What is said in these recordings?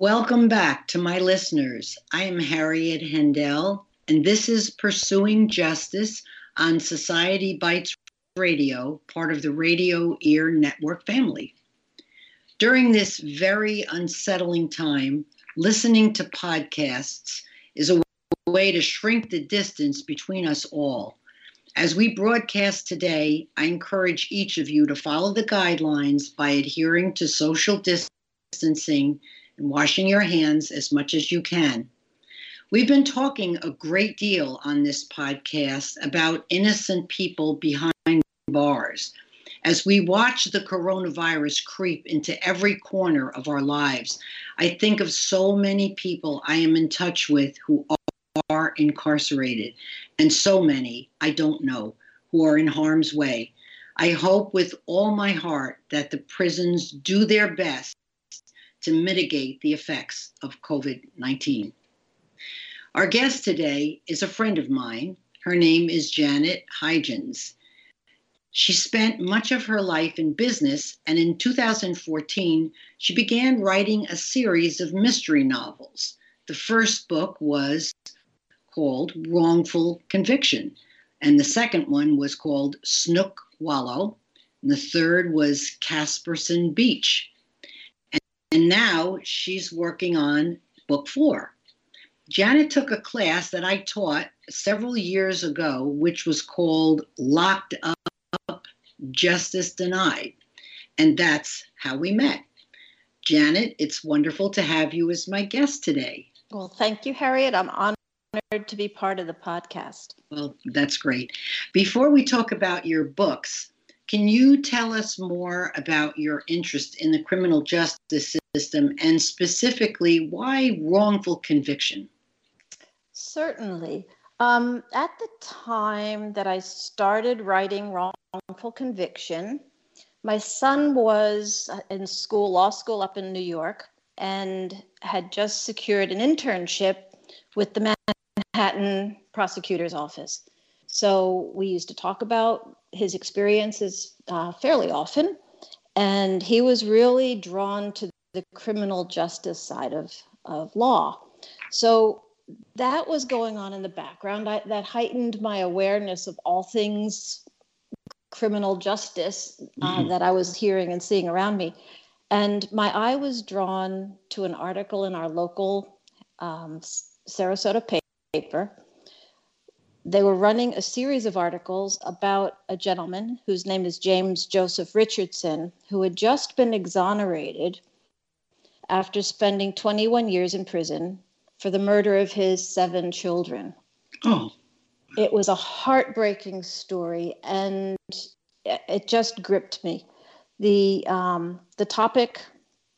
Welcome back to my listeners. I am Harriet Hendel, and this is Pursuing Justice on Society Bites Radio, part of the Radio Ear Network family. During this very unsettling time, listening to podcasts is a way to shrink the distance between us all. As we broadcast today, I encourage each of you to follow the guidelines by adhering to social distancing and washing your hands as much as you can. We've been talking a great deal on this podcast about innocent people behind bars. As we watch the coronavirus creep into every corner of our lives, I think of so many people I am in touch with who are incarcerated, and so many I don't know who are in harm's way. I hope with all my heart that the prisons do their best to mitigate the effects of COVID 19. Our guest today is a friend of mine. Her name is Janet Heijens. She spent much of her life in business, and in 2014, she began writing a series of mystery novels. The first book was called Wrongful Conviction, and the second one was called Snook Wallow, and the third was Caspersen Beach. And now she's working on book four. Janet took a class that I taught several years ago, which was called Locked Up, Justice Denied. And that's how we met. Janet, it's wonderful to have you as my guest today. Well, thank you, Harriet. I'm honored to be part of the podcast. Well, that's great. Before we talk about your books, can you tell us more about your interest in the criminal justice system and specifically why wrongful conviction? Certainly. Um, at the time that I started writing Wrongful Conviction, my son was in school, law school up in New York, and had just secured an internship with the Manhattan prosecutor's office. So we used to talk about his experiences uh, fairly often, and he was really drawn to the criminal justice side of, of law. So that was going on in the background. I, that heightened my awareness of all things criminal justice uh, mm-hmm. that I was hearing and seeing around me. And my eye was drawn to an article in our local um, Sarasota paper they were running a series of articles about a gentleman whose name is James Joseph Richardson, who had just been exonerated after spending 21 years in prison for the murder of his seven children. Oh. It was a heartbreaking story, and it just gripped me. The, um, the topic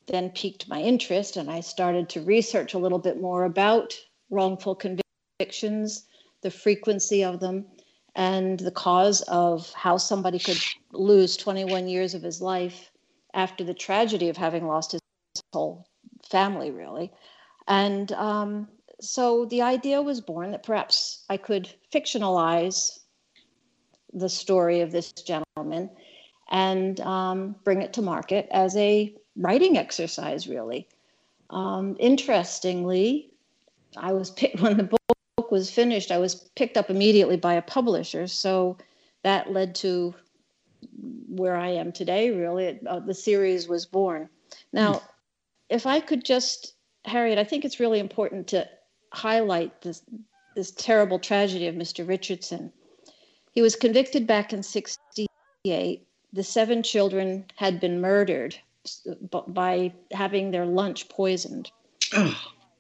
then piqued my interest, and I started to research a little bit more about wrongful convictions the frequency of them, and the cause of how somebody could lose 21 years of his life after the tragedy of having lost his whole family, really. And um, so the idea was born that perhaps I could fictionalize the story of this gentleman and um, bring it to market as a writing exercise, really. Um, interestingly, I was picked when the book was finished, I was picked up immediately by a publisher. So that led to where I am today, really. It, uh, the series was born. Now, mm. if I could just, Harriet, I think it's really important to highlight this, this terrible tragedy of Mr. Richardson. He was convicted back in 68. The seven children had been murdered by having their lunch poisoned.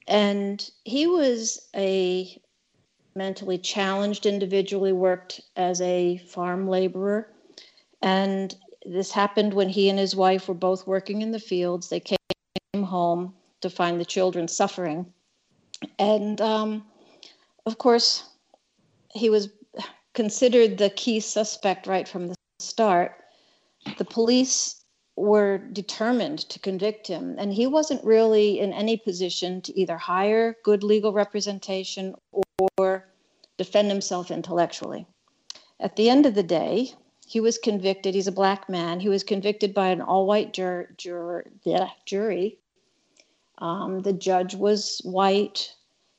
And he was a mentally challenged individually worked as a farm laborer. And this happened when he and his wife were both working in the fields. They came home to find the children suffering. And um, of course, he was considered the key suspect right from the start. The police were determined to convict him, and he wasn't really in any position to either hire good legal representation or defend himself intellectually. At the end of the day, he was convicted. He's a black man. He was convicted by an all white jur- jur- jury Um, the judge was white.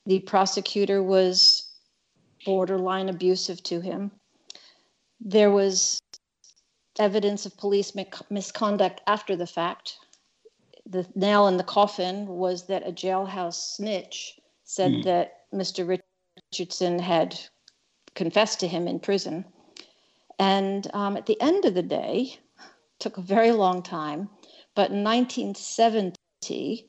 The prosecutor was borderline abusive to him. There was evidence of police misconduct after the fact. The nail in the coffin was that a jailhouse snitch said mm. that Mr. Richardson had confessed to him in prison. And um, at the end of the day, took a very long time, but in 1970,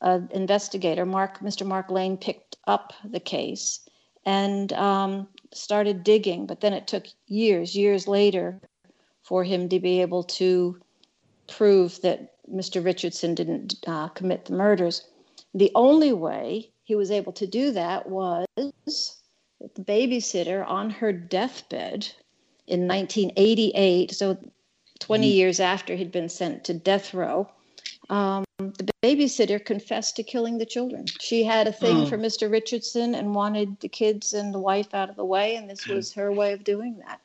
an investigator, Mark, Mr. Mark Lane, picked up the case and um, started digging. But then it took years, years later, for him to be able to prove that Mr. Richardson didn't uh, commit the murders. The only way he was able to do that was that the babysitter on her deathbed in 1988, so 20 mm-hmm. years after he'd been sent to death row, um, the babysitter confessed to killing the children. She had a thing oh. for Mr. Richardson and wanted the kids and the wife out of the way, and this was her way of doing that.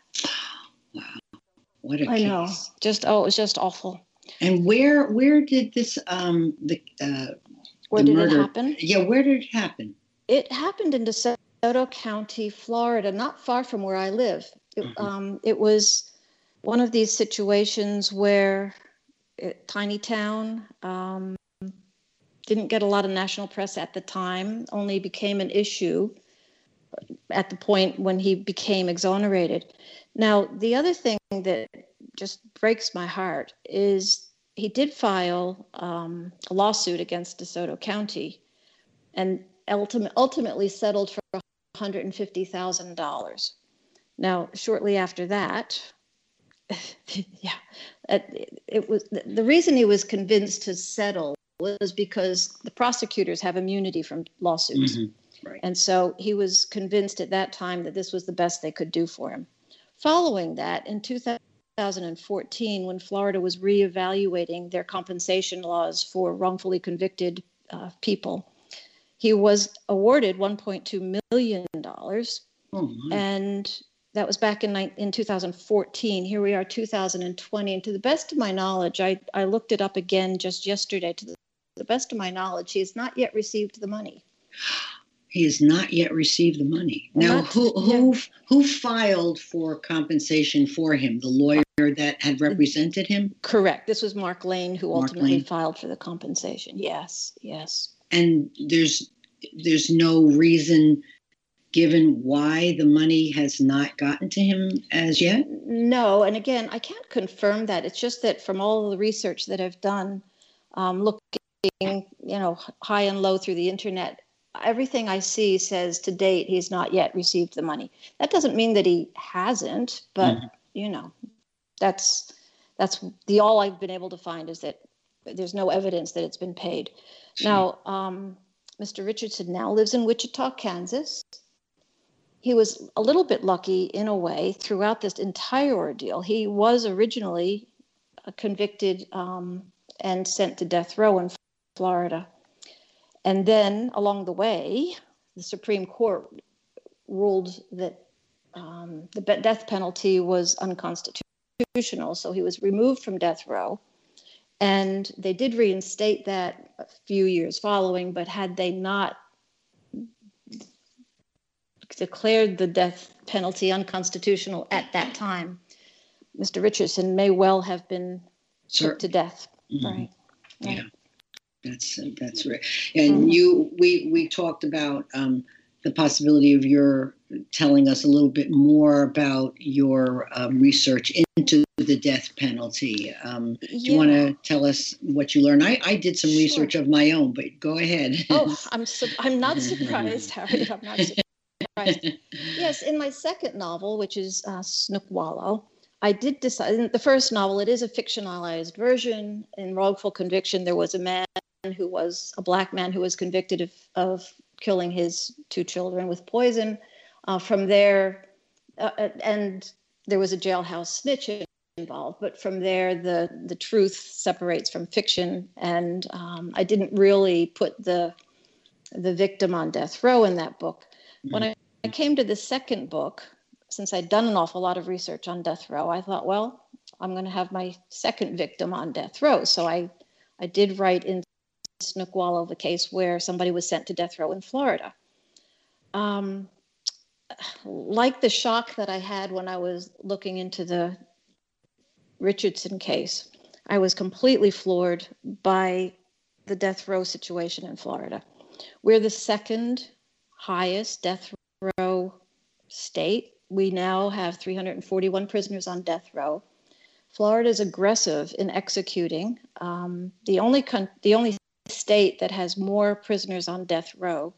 Wow, what a I case. know. Just oh, it was just awful. And where where did this um the uh where did murder, it happen? Yeah, where did it happen? It happened in DeSoto County, Florida, not far from where I live. It, mm-hmm. um, it was one of these situations where it, tiny town um, didn't get a lot of national press at the time, only became an issue at the point when he became exonerated. Now, the other thing that just breaks my heart is he did file um, a lawsuit against DeSoto County and ultim- ultimately settled for $150,000. Now, shortly after that, yeah, it, it was the reason he was convinced to settle was because the prosecutors have immunity from lawsuits. Mm-hmm. Right. And so he was convinced at that time that this was the best they could do for him. Following that, in 2014, when Florida was reevaluating their compensation laws for wrongfully convicted uh, people, he was awarded $1.2 million. Oh, and that was back in, in 2014. Here we are, 2020. And to the best of my knowledge, I, I looked it up again just yesterday. To the, the best of my knowledge, he has not yet received the money. He has not yet received the money. Now, not, who who yeah. who filed for compensation for him? The lawyer that had represented him. Correct. This was Mark Lane who Mark ultimately Lane. filed for the compensation. Yes, yes. And there's there's no reason given why the money has not gotten to him as yet? No, and again, I can't confirm that. It's just that from all the research that I've done, um, looking, you know, high and low through the internet, everything I see says to date he's not yet received the money. That doesn't mean that he hasn't, but mm-hmm. you know, that's that's the all I've been able to find is that there's no evidence that it's been paid. Now, um, Mr. Richardson now lives in Wichita, Kansas he was a little bit lucky in a way throughout this entire ordeal. He was originally convicted um, and sent to death row in Florida. And then along the way, the Supreme Court ruled that um, the death penalty was unconstitutional. So he was removed from death row. And they did reinstate that a few years following, but had they not declared the death penalty unconstitutional at that time, Mr. Richardson may well have been sure. put to death. Mm-hmm. Right. right. Yeah, that's uh, that's right. And mm-hmm. you, we we talked about um, the possibility of your telling us a little bit more about your um, research into the death penalty. Um, do you want to tell us what you learned? I, I did some sure. research of my own, but go ahead. oh, I'm su- I'm not surprised, Harriet. I'm not surprised. yes, in my second novel, which is uh, Snook Wallow, I did decide. In the first novel, it is a fictionalized version. In Wrongful Conviction, there was a man who was a black man who was convicted of, of killing his two children with poison. Uh, from there, uh, uh and there was a jailhouse snitch involved. But from there, the the truth separates from fiction, and um, I didn't really put the the victim on death row in that book. When I I came to the second book, since I'd done an awful lot of research on death row, I thought, well, I'm going to have my second victim on death row. So I, I did write Snook Wallow, the case where somebody was sent to death row in Florida. Um, like the shock that I had when I was looking into the Richardson case, I was completely floored by the death row situation in Florida. We're the second highest death row state. We now have 341 prisoners on death row. Florida is aggressive in executing. Um, the only con- the only state that has more prisoners on death row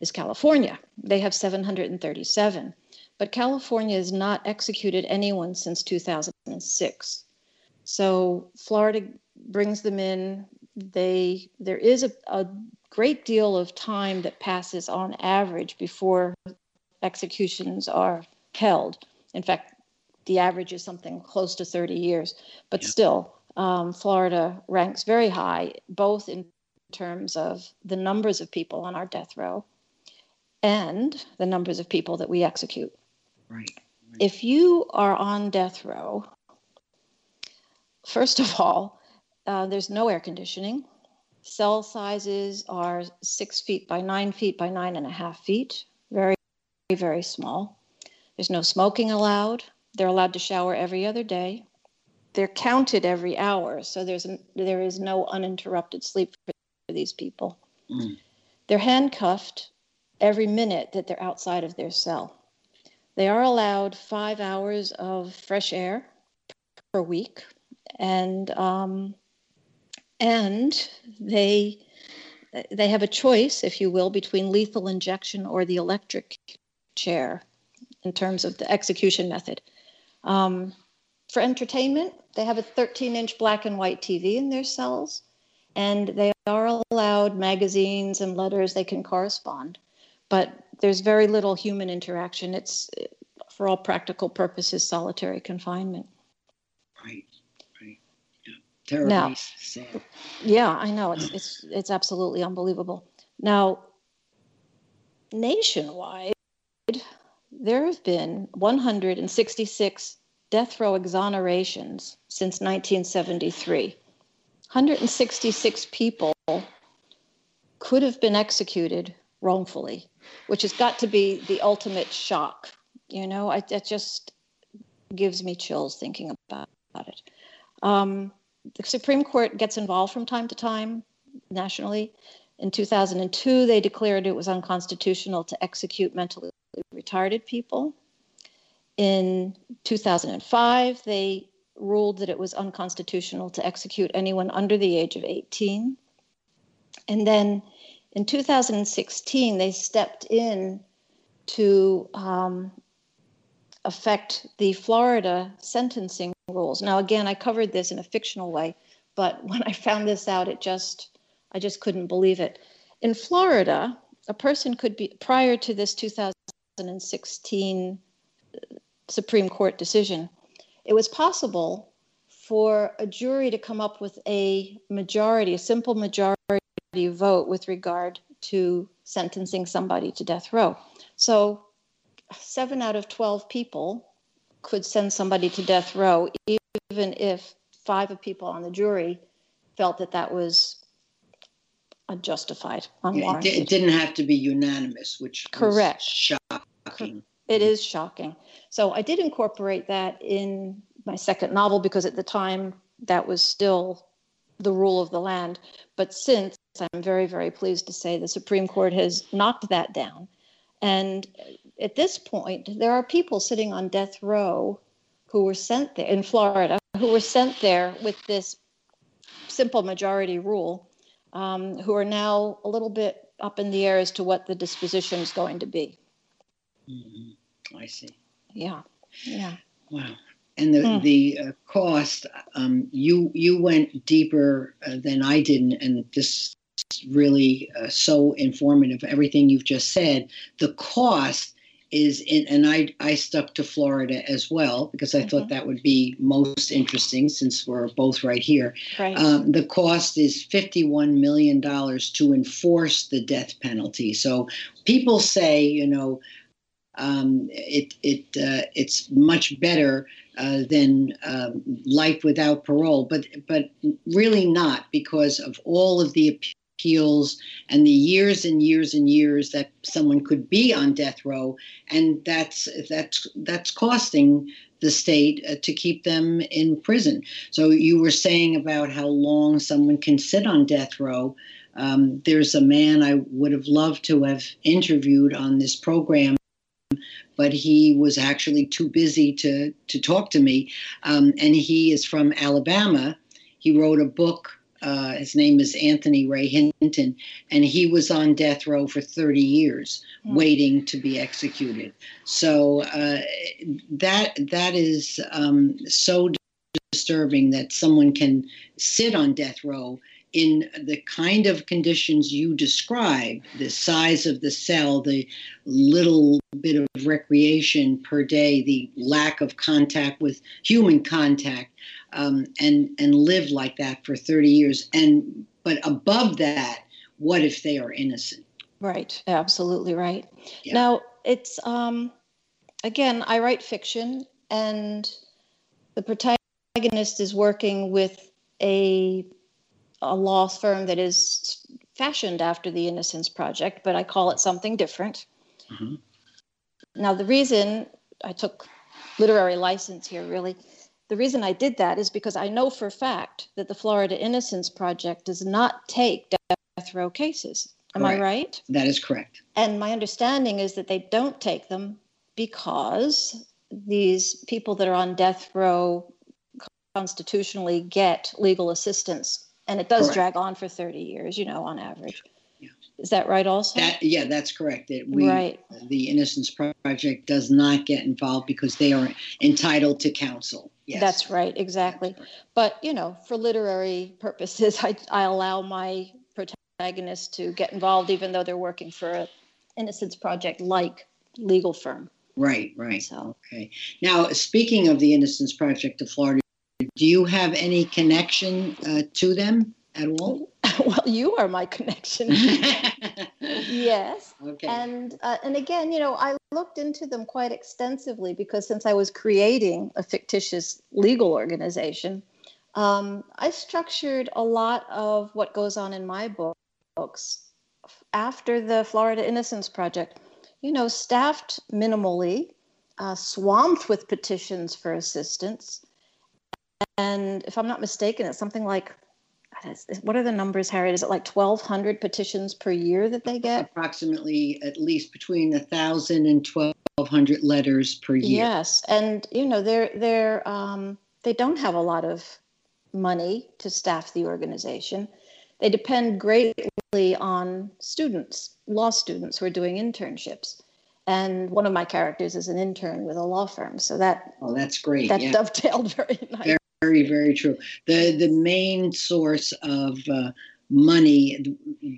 is California. They have 737. But California has not executed anyone since 2006. So Florida brings them in. They there is a, a great deal of time that passes on average before executions are held. In fact, the average is something close to 30 years, but yeah. still, um, Florida ranks very high, both in terms of the numbers of people on our death row and the numbers of people that we execute. Right. right. If you are on death row, first of all, uh, there's no air conditioning. Cell sizes are six feet by nine feet by nine and a half feet, very, very small. There's no smoking allowed. They're allowed to shower every other day. They're counted every hour, so there's an, there is no uninterrupted sleep for these people. Mm. They're handcuffed every minute that they're outside of their cell. They are allowed five hours of fresh air per week, and um, and they they have a choice, if you will, between lethal injection or the electric chair in terms of the execution method. Um, for entertainment, they have a 13 inch black and white TV in their cells, and they are allowed magazines and letters, they can correspond but there's very little human interaction. It's, for all practical purposes, solitary confinement. Right, right. Yeah. Terribly now, sad. Yeah, I know. It's, it's, it's absolutely unbelievable. Now, nationwide, there have been 166 death row exonerations since 1973. 166 people could have been executed wrongfully which has got to be the ultimate shock. You know, I, it just gives me chills thinking about, about it. Um, the Supreme Court gets involved from time to time nationally. In 2002, they declared it was unconstitutional to execute mentally retarded people. In 2005, they ruled that it was unconstitutional to execute anyone under the age of 18. And then in 2016, they stepped in to um, affect the Florida sentencing rules. Now, again, I covered this in a fictional way, but when I found this out, it just, I just couldn't believe it. In Florida, a person could be, prior to this 2016 Supreme Court decision, it was possible for a jury to come up with a majority, a simple majority vote with regard to sentencing somebody to death row. So, seven out of 12 people could send somebody to death row, even if five of people on the jury felt that that was unjustified, unwarranted. It, didn't have to be unanimous, which correct shocking. It is shocking. So I did incorporate that in my second novel because at the time that was still the rule of the land. But since I'm very, very pleased to say the Supreme Court has knocked that down. And at this point, there are people sitting on death row who were sent there in Florida, who were sent there with this simple majority rule, um, who are now a little bit up in the air as to what the disposition is going to be. Mm-hmm. I see. Yeah. Yeah. Wow and the mm. the uh, cost um, you you went deeper uh, than I did, and this is really uh, so informative. Everything you've just said, the cost is in, and I I stuck to Florida as well because I mm-hmm. thought that would be most interesting since we're both right here. Right. Um, the cost is fifty one million dollars to enforce the death penalty. So people say, you know. Um, it it uh, it's much better uh, than um, life without parole, but but really not because of all of the appeals and the years and years and years that someone could be on death row. And that's that's that's costing the state uh, to keep them in prison. So you were saying about how long someone can sit on death row. Um, there's a man i would have loved to have interviewed on this program but he was actually too busy to to talk to me um, and he is from alabama he wrote a book uh, his name is Anthony Ray Hinton, and he was on death row for 30 years, mm. waiting to be executed. So uh, that that is um, so disturbing that someone can sit on death row in the kind of conditions you describe the size of the cell, the little bit of recreation per day, the lack of contact with human contact um, and and live like that for 30 years. And but above that, what if they are innocent? Right, absolutely right. Yeah. Now it's um, again, I write fiction, and the protagonist is working with a a law firm that is fashioned after the Innocence Project, but I call it something different. Mm-hmm. Now, the reason I took literary license here really the reason I did that is because I know for a fact that the Florida Innocence Project does not take death row cases. Am correct. I right? That is correct. And my understanding is that they don't take them because these people that are on death row constitutionally get legal assistance. And it does correct. drag on for 30 years, you know, on average. Is that right also? That, yeah, that's correct. It, we, right. The Innocence Project does not get involved because they are entitled to counsel. Yes. That's right, exactly. That's right. But, you know, for literary purposes, I, I allow my protagonist to get involved even though they're working for an Innocence Project like legal firm. Right, right. So. Okay. Now, speaking of the Innocence Project of Florida, do you have any connection uh, to them at all? well, you are my connection. yes. Okay. And uh, and again, you know, I looked into them quite extensively because since I was creating a fictitious legal organization, um, I structured a lot of what goes on in my books after the Florida Innocence Project. You know, staffed minimally, uh, swamped with petitions for assistance, and if I'm not mistaken, it's something like what are the numbers, Harriet? Is it like 1,200 petitions per year that they get? Approximately at least between 1,000 and 1,200 letters per year. Yes. And, you know, they're, they're, um, they don't have a lot of money to staff the organization. They depend greatly on students, law students who are doing internships. And one of my characters is an intern with a law firm. So that oh, that's great. That yeah. dovetailed very nice. Very, very true. The the main source of uh, money,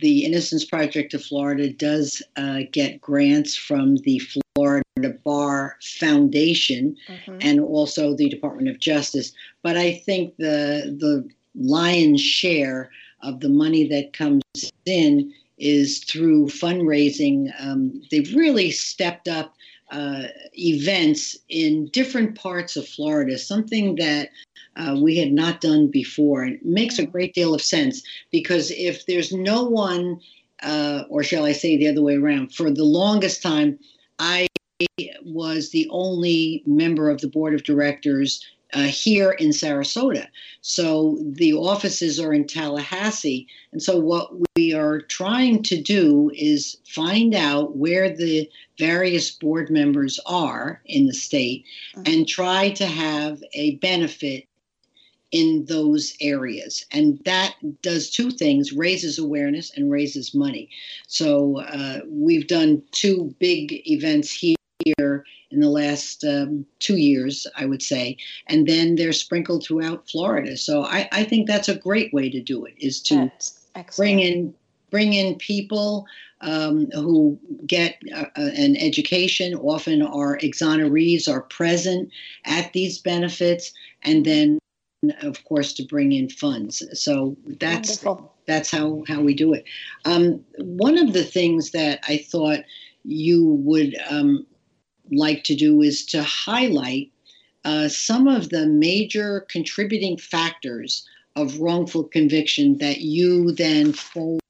the Innocence Project of Florida does uh, get grants from the Florida Bar Foundation mm-hmm. and also the Department of Justice. But I think the the lion's share of the money that comes in is through fundraising. Um, they've really stepped up uh, events in different parts of Florida, something that uh, we had not done before. And it makes a great deal of sense because if there's no one, uh, or shall I say the other way around, for the longest time, I was the only member of the board of directors uh, here in Sarasota. So the offices are in Tallahassee. And so what we are trying to do is find out where the various board members are in the state mm-hmm. and try to have a benefit in those areas. And that does two things raises awareness and raises money. So uh, we've done two big events here in the last um, two years, I would say, and then they're sprinkled throughout Florida. So I, I think that's a great way to do it is to bring in bring in people um, who get uh, uh, an education. Often our exonerees are present at these benefits, and then of course, to bring in funds. So that's Wonderful. that's how how we do it. Um, one of the things that I thought you would um, like to do is to highlight uh, some of the major contributing factors of wrongful conviction that you then fold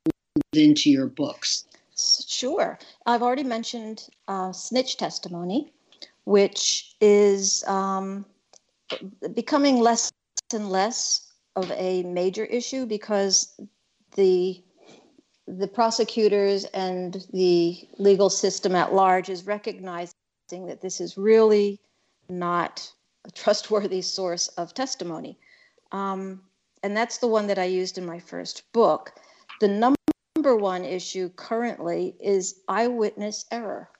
into your books? Sure. I've already mentioned uh, snitch testimony, which is um, becoming less and less of a major issue because the the prosecutors and the legal system at large is recognizing that this is really not a trustworthy source of testimony. Um, and that's the one that I used in my first book. The number one issue currently is eyewitness error.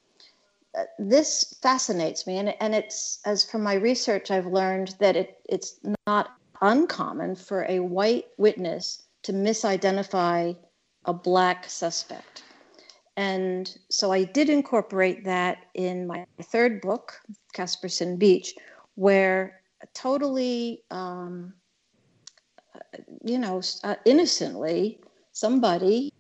Uh, this fascinates me, and, and it's as from my research, I've learned that it, it's not uncommon for a white witness to misidentify a black suspect. And so I did incorporate that in my third book, Caspersen Beach, where totally, um, you know, uh, innocently, somebody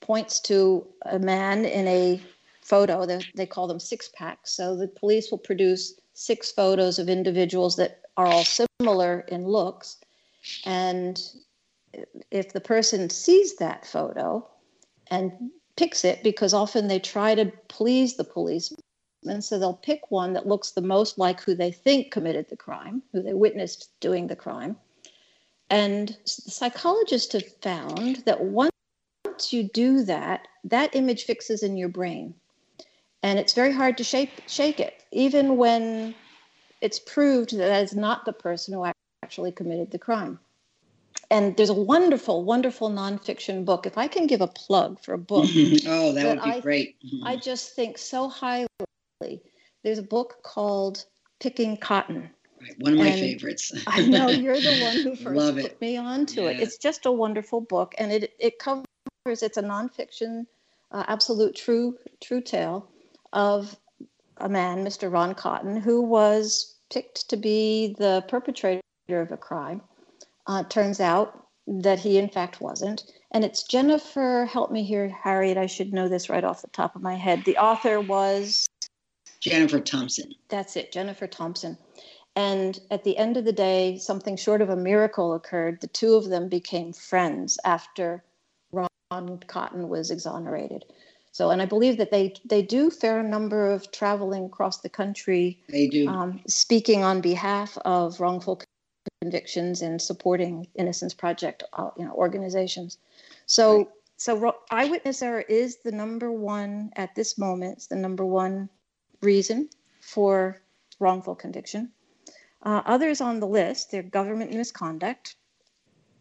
points to a man in a photo they call them six packs. So the police will produce six photos of individuals that are all similar in looks. And if the person sees that photo and picks it, because often they try to please the policeman, so they'll pick one that looks the most like who they think committed the crime, who they witnessed doing the crime. And psychologists have found that once you do that, that image fixes in your brain. And it's very hard to shake, shake it, even when it's proved that that is not the person who actually committed the crime and there's a wonderful, wonderful nonfiction book. If I can give a plug for a book, oh, that, that would be I, great. I just think so highly. There's a book called Picking Cotton. Right, one of my and favorites. I know you're the one who first put me onto yeah. it. It's just a wonderful book, and it it covers. It's a nonfiction, uh, absolute true true tale of a man, Mr. Ron Cotton, who was picked to be the perpetrator of a crime uh, turns out that he, in fact, wasn't. And it's Jennifer, help me here, Harriet, I should know this right off the top of my head. The author was Jennifer Thompson. That's it, Jennifer Thompson. And at the end of the day, something short of a miracle occurred. The two of them became friends after Ron Cotton was exonerated. So, and I believe that they they do fair number of traveling across the country. They do um, speaking on behalf of wrongful convictions and supporting Innocence Project uh, you know, organizations. So, right. so eyewitness error is the number one at this moment. It's the number one reason for wrongful conviction. Uh, others on the list, they're government misconduct.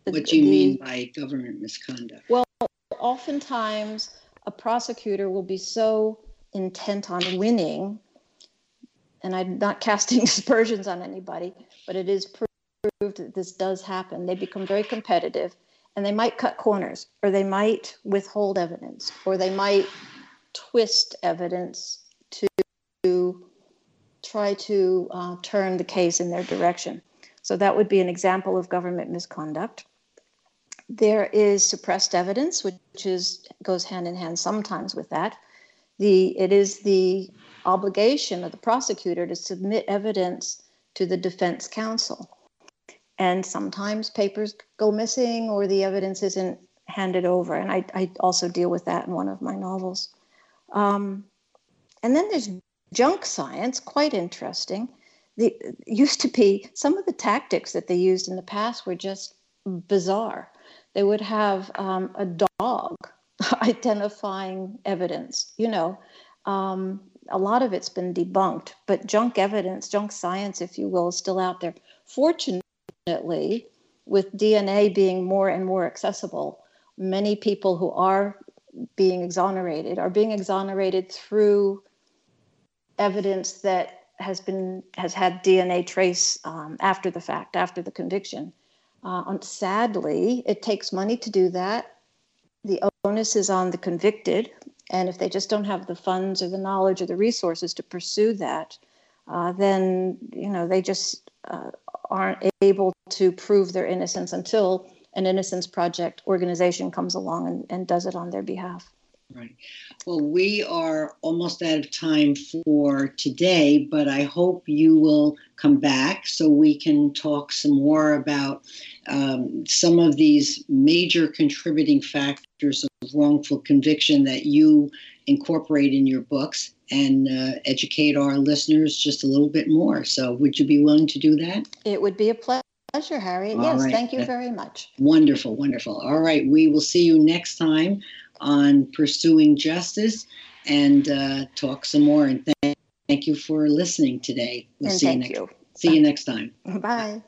What do you the, mean by government misconduct? Well, oftentimes a prosecutor will be so intent on winning, and I'm not casting aspersions on anybody, but it is proved that this does happen, they become very competitive and they might cut corners or they might withhold evidence or they might twist evidence to try to uh, turn the case in their direction. So that would be an example of government misconduct. There is suppressed evidence, which is goes hand in hand sometimes with that. The it is the obligation of the prosecutor to submit evidence to the defense counsel and sometimes papers go missing or the evidence isn't handed over. And I, I also deal with that in one of my novels. Um, and then there's junk science, quite interesting. The used to be some of the tactics that they used in the past were just bizarre. They would have um, a dog identifying evidence. You know, um, a lot of it's been debunked, but junk evidence, junk science, if you will, is still out there. Fortunately, with DNA being more and more accessible, many people who are being exonerated are being exonerated through evidence that has been has had DNA trace um, after the fact, after the conviction. Uh, sadly, it takes money to do that. The onus is on the convicted, and if they just don't have the funds or the knowledge or the resources to pursue that, uh, then you know they just uh, aren't able to prove their innocence until an innocence project organization comes along and, and does it on their behalf Right. Well, we are almost out of time for today, but I hope you will come back so we can talk some more about um, some of these major contributing factors of wrongful conviction that you incorporate in your books and uh, educate our listeners just a little bit more. So, would you be willing to do that? It would be a pleasure, Harriet. All yes, right. thank you very much. Wonderful, wonderful. All right, we will see you next time on pursuing justice and uh, talk some more. And thank, thank you for listening today. We'll and see you next. You. See you next time. Bye.